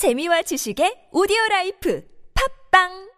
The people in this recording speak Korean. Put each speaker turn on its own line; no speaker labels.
재미와 지식의 오디오 라이프. 팝빵!